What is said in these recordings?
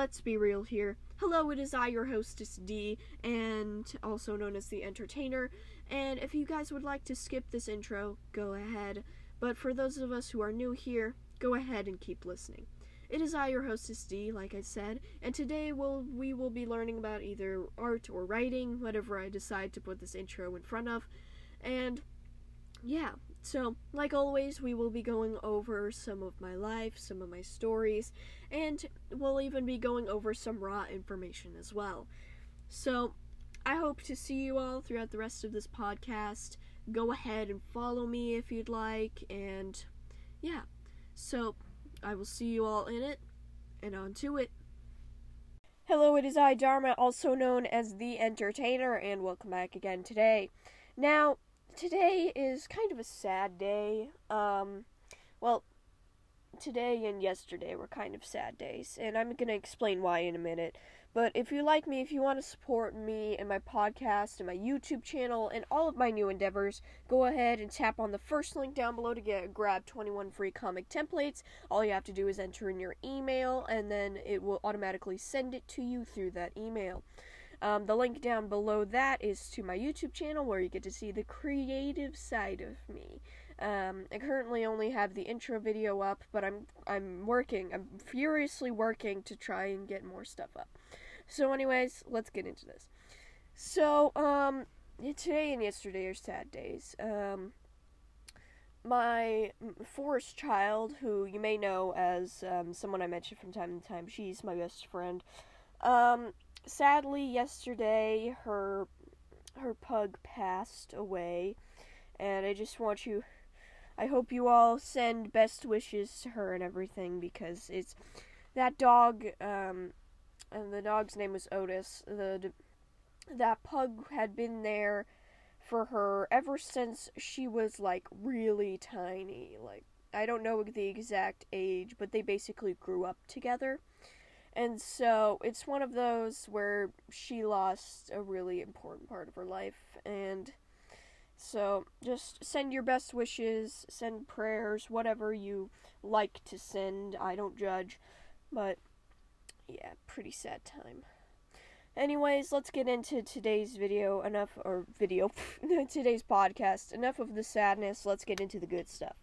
let's be real here. Hello, it is I, your hostess D, and also known as the entertainer. And if you guys would like to skip this intro, go ahead. But for those of us who are new here, go ahead and keep listening. It is I, your hostess D, like I said, and today we'll, we will be learning about either art or writing, whatever I decide to put this intro in front of. And yeah, so like always, we will be going over some of my life, some of my stories, and we'll even be going over some raw information as well. So I hope to see you all throughout the rest of this podcast. Go ahead and follow me if you'd like, and yeah. So I will see you all in it, and on to it. Hello, it is I, Dharma, also known as The Entertainer, and welcome back again today. Now, today is kind of a sad day. Um, well, today and yesterday were kind of sad days, and I'm going to explain why in a minute. But if you like me, if you want to support me and my podcast and my YouTube channel and all of my new endeavors, go ahead and tap on the first link down below to get grab 21 free comic templates. All you have to do is enter in your email and then it will automatically send it to you through that email. Um, the link down below that is to my YouTube channel where you get to see the creative side of me. Um, I currently only have the intro video up, but I'm I'm working. I'm furiously working to try and get more stuff up. So, anyways, let's get into this. So, um, today and yesterday are sad days. Um, my forest child, who you may know as um, someone I mention from time to time, she's my best friend. Um, sadly, yesterday her her pug passed away, and I just want you I hope you all send best wishes to her and everything because it's that dog. Um, and the dog's name was Otis. The that pug had been there for her ever since she was like really tiny. Like I don't know the exact age, but they basically grew up together. And so it's one of those where she lost a really important part of her life and so just send your best wishes, send prayers, whatever you like to send. I don't judge. But yeah, pretty sad time. Anyways, let's get into today's video. Enough or video today's podcast. Enough of the sadness. Let's get into the good stuff.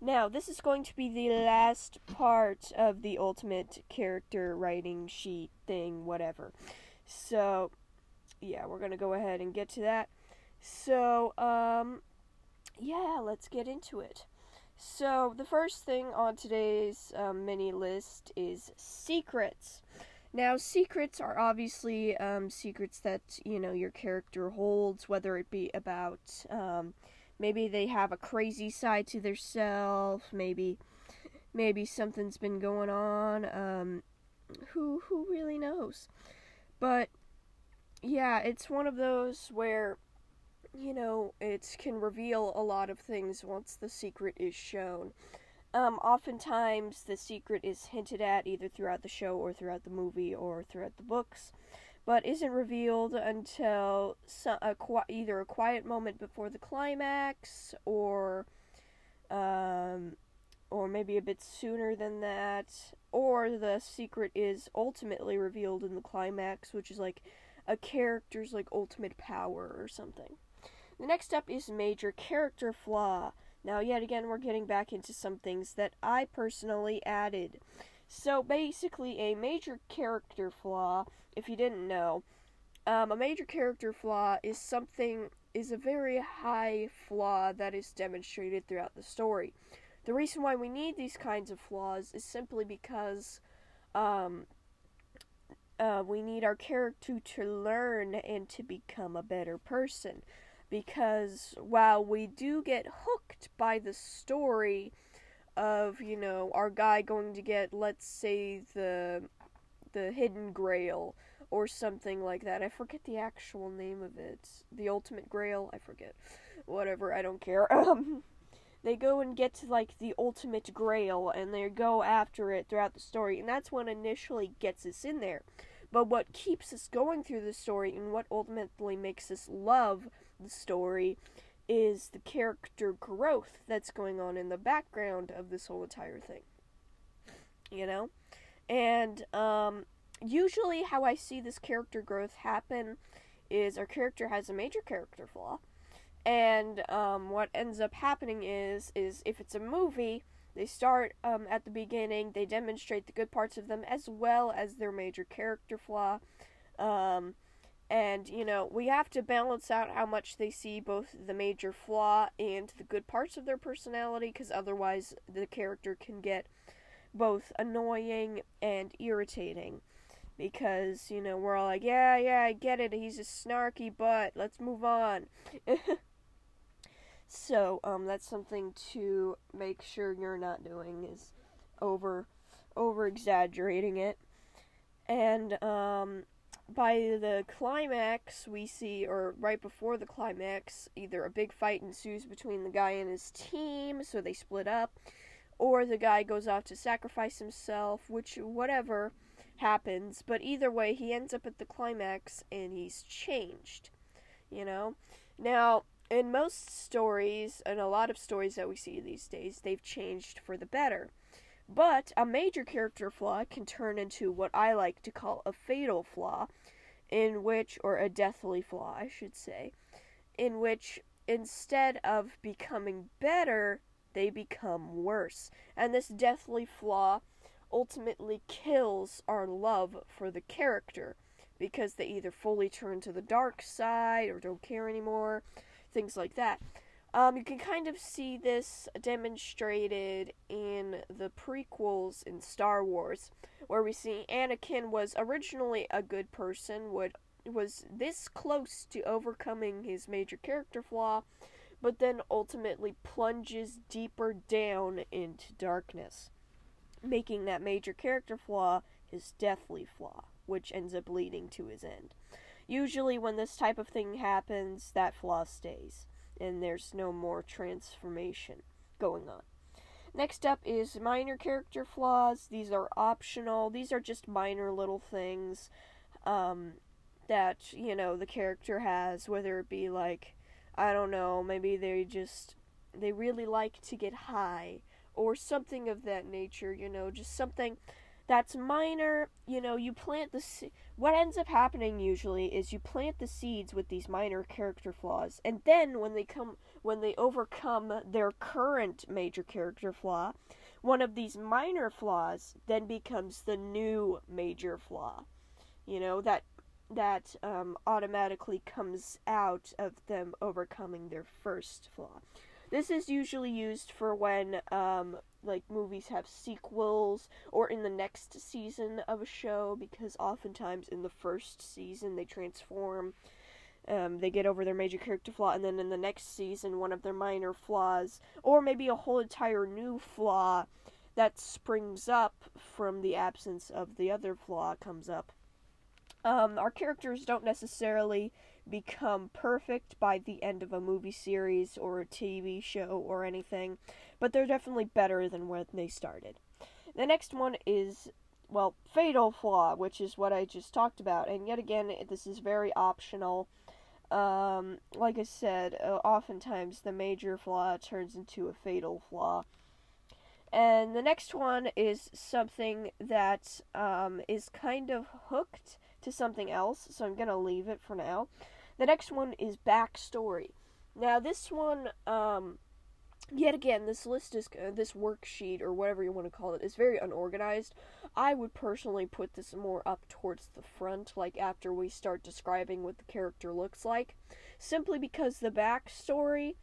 Now, this is going to be the last part of the ultimate character writing sheet thing, whatever. So, yeah, we're going to go ahead and get to that. So, um, yeah, let's get into it. So, the first thing on today's um, mini list is secrets. Now, secrets are obviously um, secrets that, you know, your character holds, whether it be about um, maybe they have a crazy side to their self, maybe maybe something's been going on, um, who who really knows. But yeah, it's one of those where you know, it can reveal a lot of things once the secret is shown. Um, oftentimes, the secret is hinted at either throughout the show or throughout the movie or throughout the books, but isn't revealed until so, a, either a quiet moment before the climax or, um, or maybe a bit sooner than that, or the secret is ultimately revealed in the climax, which is like a character's like ultimate power or something. The next step is major character flaw. Now, yet again, we're getting back into some things that I personally added. So, basically, a major character flaw, if you didn't know, um, a major character flaw is something, is a very high flaw that is demonstrated throughout the story. The reason why we need these kinds of flaws is simply because um, uh, we need our character to learn and to become a better person because while we do get hooked by the story of you know our guy going to get let's say the the hidden grail or something like that. I forget the actual name of it. The ultimate grail? I forget. Whatever i don't care. Um they go and get like the ultimate grail and they go after it throughout the story and that's what initially gets us in there. But what keeps us going through the story and what ultimately makes us love the story is the character growth that's going on in the background of this whole entire thing. You know? And um usually how I see this character growth happen is our character has a major character flaw, and um, what ends up happening is is if it's a movie, they start um, at the beginning, they demonstrate the good parts of them as well as their major character flaw. Um, and, you know, we have to balance out how much they see both the major flaw and the good parts of their personality, because otherwise the character can get both annoying and irritating. Because, you know, we're all like, yeah, yeah, I get it, he's a snarky butt, let's move on. So, um, that's something to make sure you're not doing is over over exaggerating it. And um, by the climax, we see, or right before the climax, either a big fight ensues between the guy and his team, so they split up, or the guy goes off to sacrifice himself, which, whatever happens, but either way, he ends up at the climax and he's changed, you know? Now, in most stories, and a lot of stories that we see these days, they've changed for the better. But a major character flaw can turn into what I like to call a fatal flaw, in which, or a deathly flaw, I should say, in which instead of becoming better, they become worse. And this deathly flaw ultimately kills our love for the character because they either fully turn to the dark side or don't care anymore things like that. Um, you can kind of see this demonstrated in the prequels in Star Wars, where we see Anakin was originally a good person, would was this close to overcoming his major character flaw, but then ultimately plunges deeper down into darkness, making that major character flaw his deathly flaw, which ends up leading to his end. Usually, when this type of thing happens, that flaw stays, and there's no more transformation going on. Next up is minor character flaws. These are optional. These are just minor little things um, that, you know, the character has, whether it be like, I don't know, maybe they just, they really like to get high, or something of that nature, you know, just something that's minor. You know, you plant the se- what ends up happening usually is you plant the seeds with these minor character flaws, and then when they come when they overcome their current major character flaw, one of these minor flaws then becomes the new major flaw. You know that that um, automatically comes out of them overcoming their first flaw. This is usually used for when um, like movies have sequels or in the next season of a show because oftentimes in the first season they transform um, they get over their major character flaw and then in the next season one of their minor flaws or maybe a whole entire new flaw that springs up from the absence of the other flaw comes up. Um, our characters don't necessarily become perfect by the end of a movie series or a TV show or anything but they're definitely better than when they started. The next one is, well, Fatal Flaw, which is what I just talked about, and yet again, this is very optional. Um, like I said, uh, oftentimes the major flaw turns into a fatal flaw. And the next one is something that um, is kind of hooked to something else, so I'm gonna leave it for now. The next one is backstory. Now, this one, um, yet again, this list is uh, this worksheet or whatever you want to call it is very unorganized. I would personally put this more up towards the front, like after we start describing what the character looks like, simply because the backstory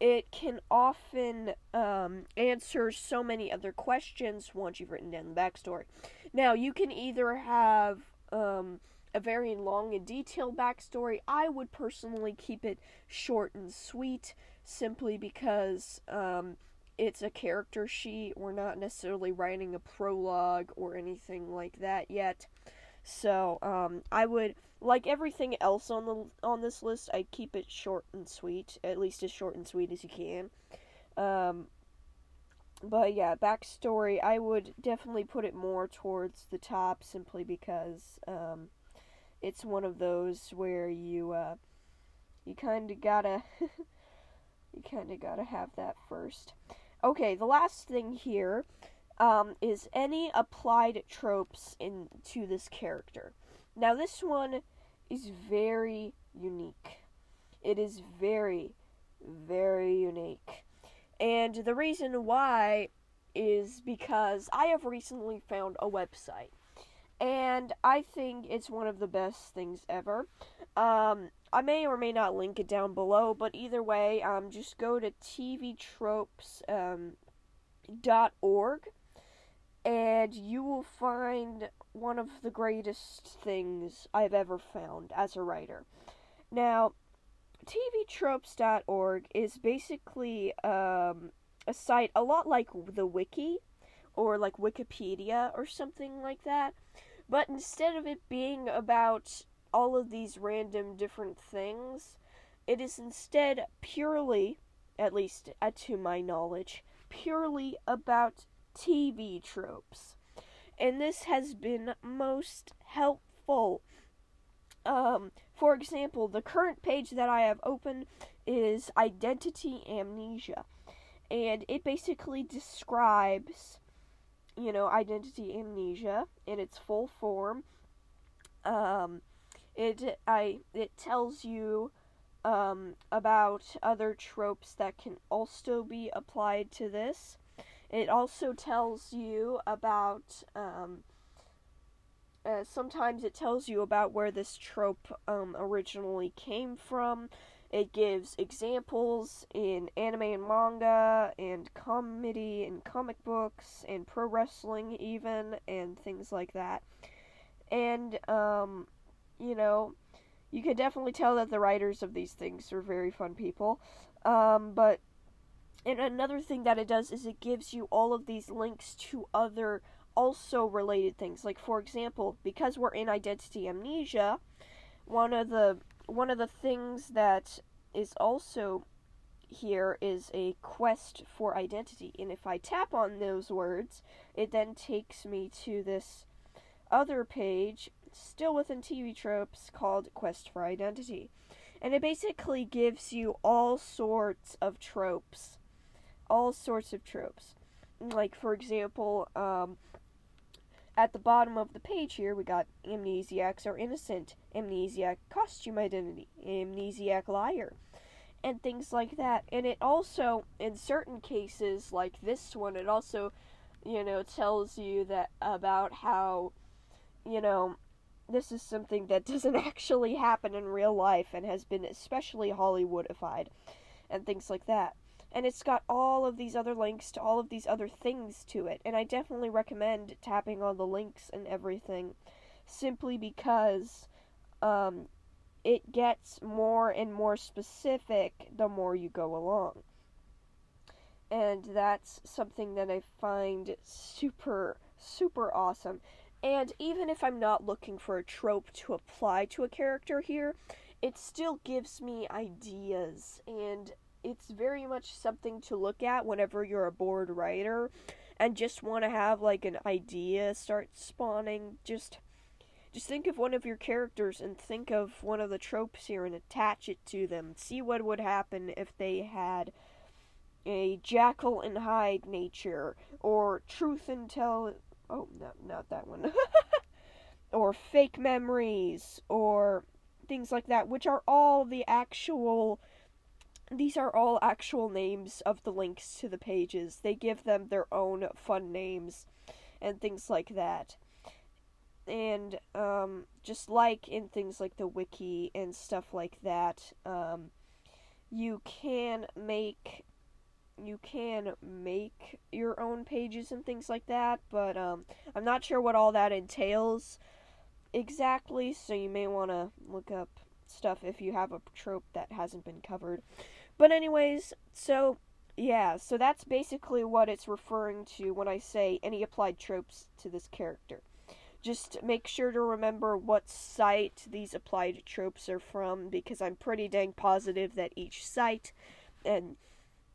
it can often um, answer so many other questions once you've written down the backstory. Now, you can either have um, a very long and detailed backstory. I would personally keep it short and sweet simply because um, it's a character sheet. We're not necessarily writing a prologue or anything like that yet. So um, I would like everything else on the on this list. I keep it short and sweet, at least as short and sweet as you can. Um, but yeah, backstory. I would definitely put it more towards the top, simply because um, it's one of those where you uh, you kind of gotta You kind of gotta have that first. Okay, the last thing here um, is any applied tropes into this character. Now, this one is very unique. It is very, very unique. And the reason why is because I have recently found a website. And I think it's one of the best things ever. Um, I may or may not link it down below, but either way, um, just go to tvtropes.org um, and you will find one of the greatest things I've ever found as a writer. Now, tvtropes.org is basically um, a site a lot like the wiki or like Wikipedia or something like that. But instead of it being about all of these random different things, it is instead purely, at least uh, to my knowledge, purely about TV tropes. And this has been most helpful um, for example, the current page that I have open is Identity Amnesia. And it basically describes, you know, identity amnesia in its full form. Um, it I it tells you um, about other tropes that can also be applied to this. It also tells you about um, uh, sometimes it tells you about where this trope um, originally came from. It gives examples in anime and manga, and comedy and comic books, and pro wrestling, even, and things like that. And, um, you know, you can definitely tell that the writers of these things are very fun people. Um, but, and another thing that it does is it gives you all of these links to other also related things. Like for example, because we're in identity amnesia, one of the one of the things that is also here is a quest for identity. And if I tap on those words, it then takes me to this other page, still within TV tropes, called Quest for Identity. And it basically gives you all sorts of tropes. All sorts of tropes. Like, for example, um, at the bottom of the page here, we got amnesiacs are innocent, amnesiac costume identity, amnesiac liar, and things like that. And it also, in certain cases, like this one, it also, you know, tells you that about how, you know, this is something that doesn't actually happen in real life and has been especially Hollywoodified, and things like that and it's got all of these other links to all of these other things to it. And I definitely recommend tapping on the links and everything simply because um, it gets more and more specific the more you go along. And that's something that I find super, super awesome. And even if I'm not looking for a trope to apply to a character here, it still gives me ideas and it's very much something to look at whenever you're a bored writer and just want to have like an idea start spawning. Just just think of one of your characters and think of one of the tropes here and attach it to them. See what would happen if they had a Jekyll and Hyde nature or truth and tell oh no not that one. Or fake memories or things like that which are all the actual these are all actual names of the links to the pages. They give them their own fun names and things like that. And um, just like in things like the wiki and stuff like that, um, you can make you can make your own pages and things like that, but um, I'm not sure what all that entails exactly, so you may want to look up stuff if you have a trope that hasn't been covered. But, anyways, so yeah, so that's basically what it's referring to when I say any applied tropes to this character. Just make sure to remember what site these applied tropes are from because I'm pretty dang positive that each site and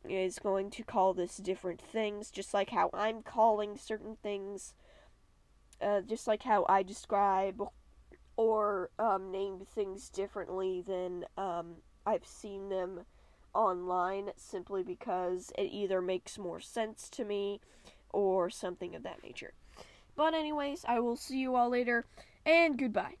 is going to call this different things, just like how I'm calling certain things, uh, just like how I describe or um, name things differently than um, I've seen them online simply because it either makes more sense to me or something of that nature. But, anyways, I will see you all later, and goodbye.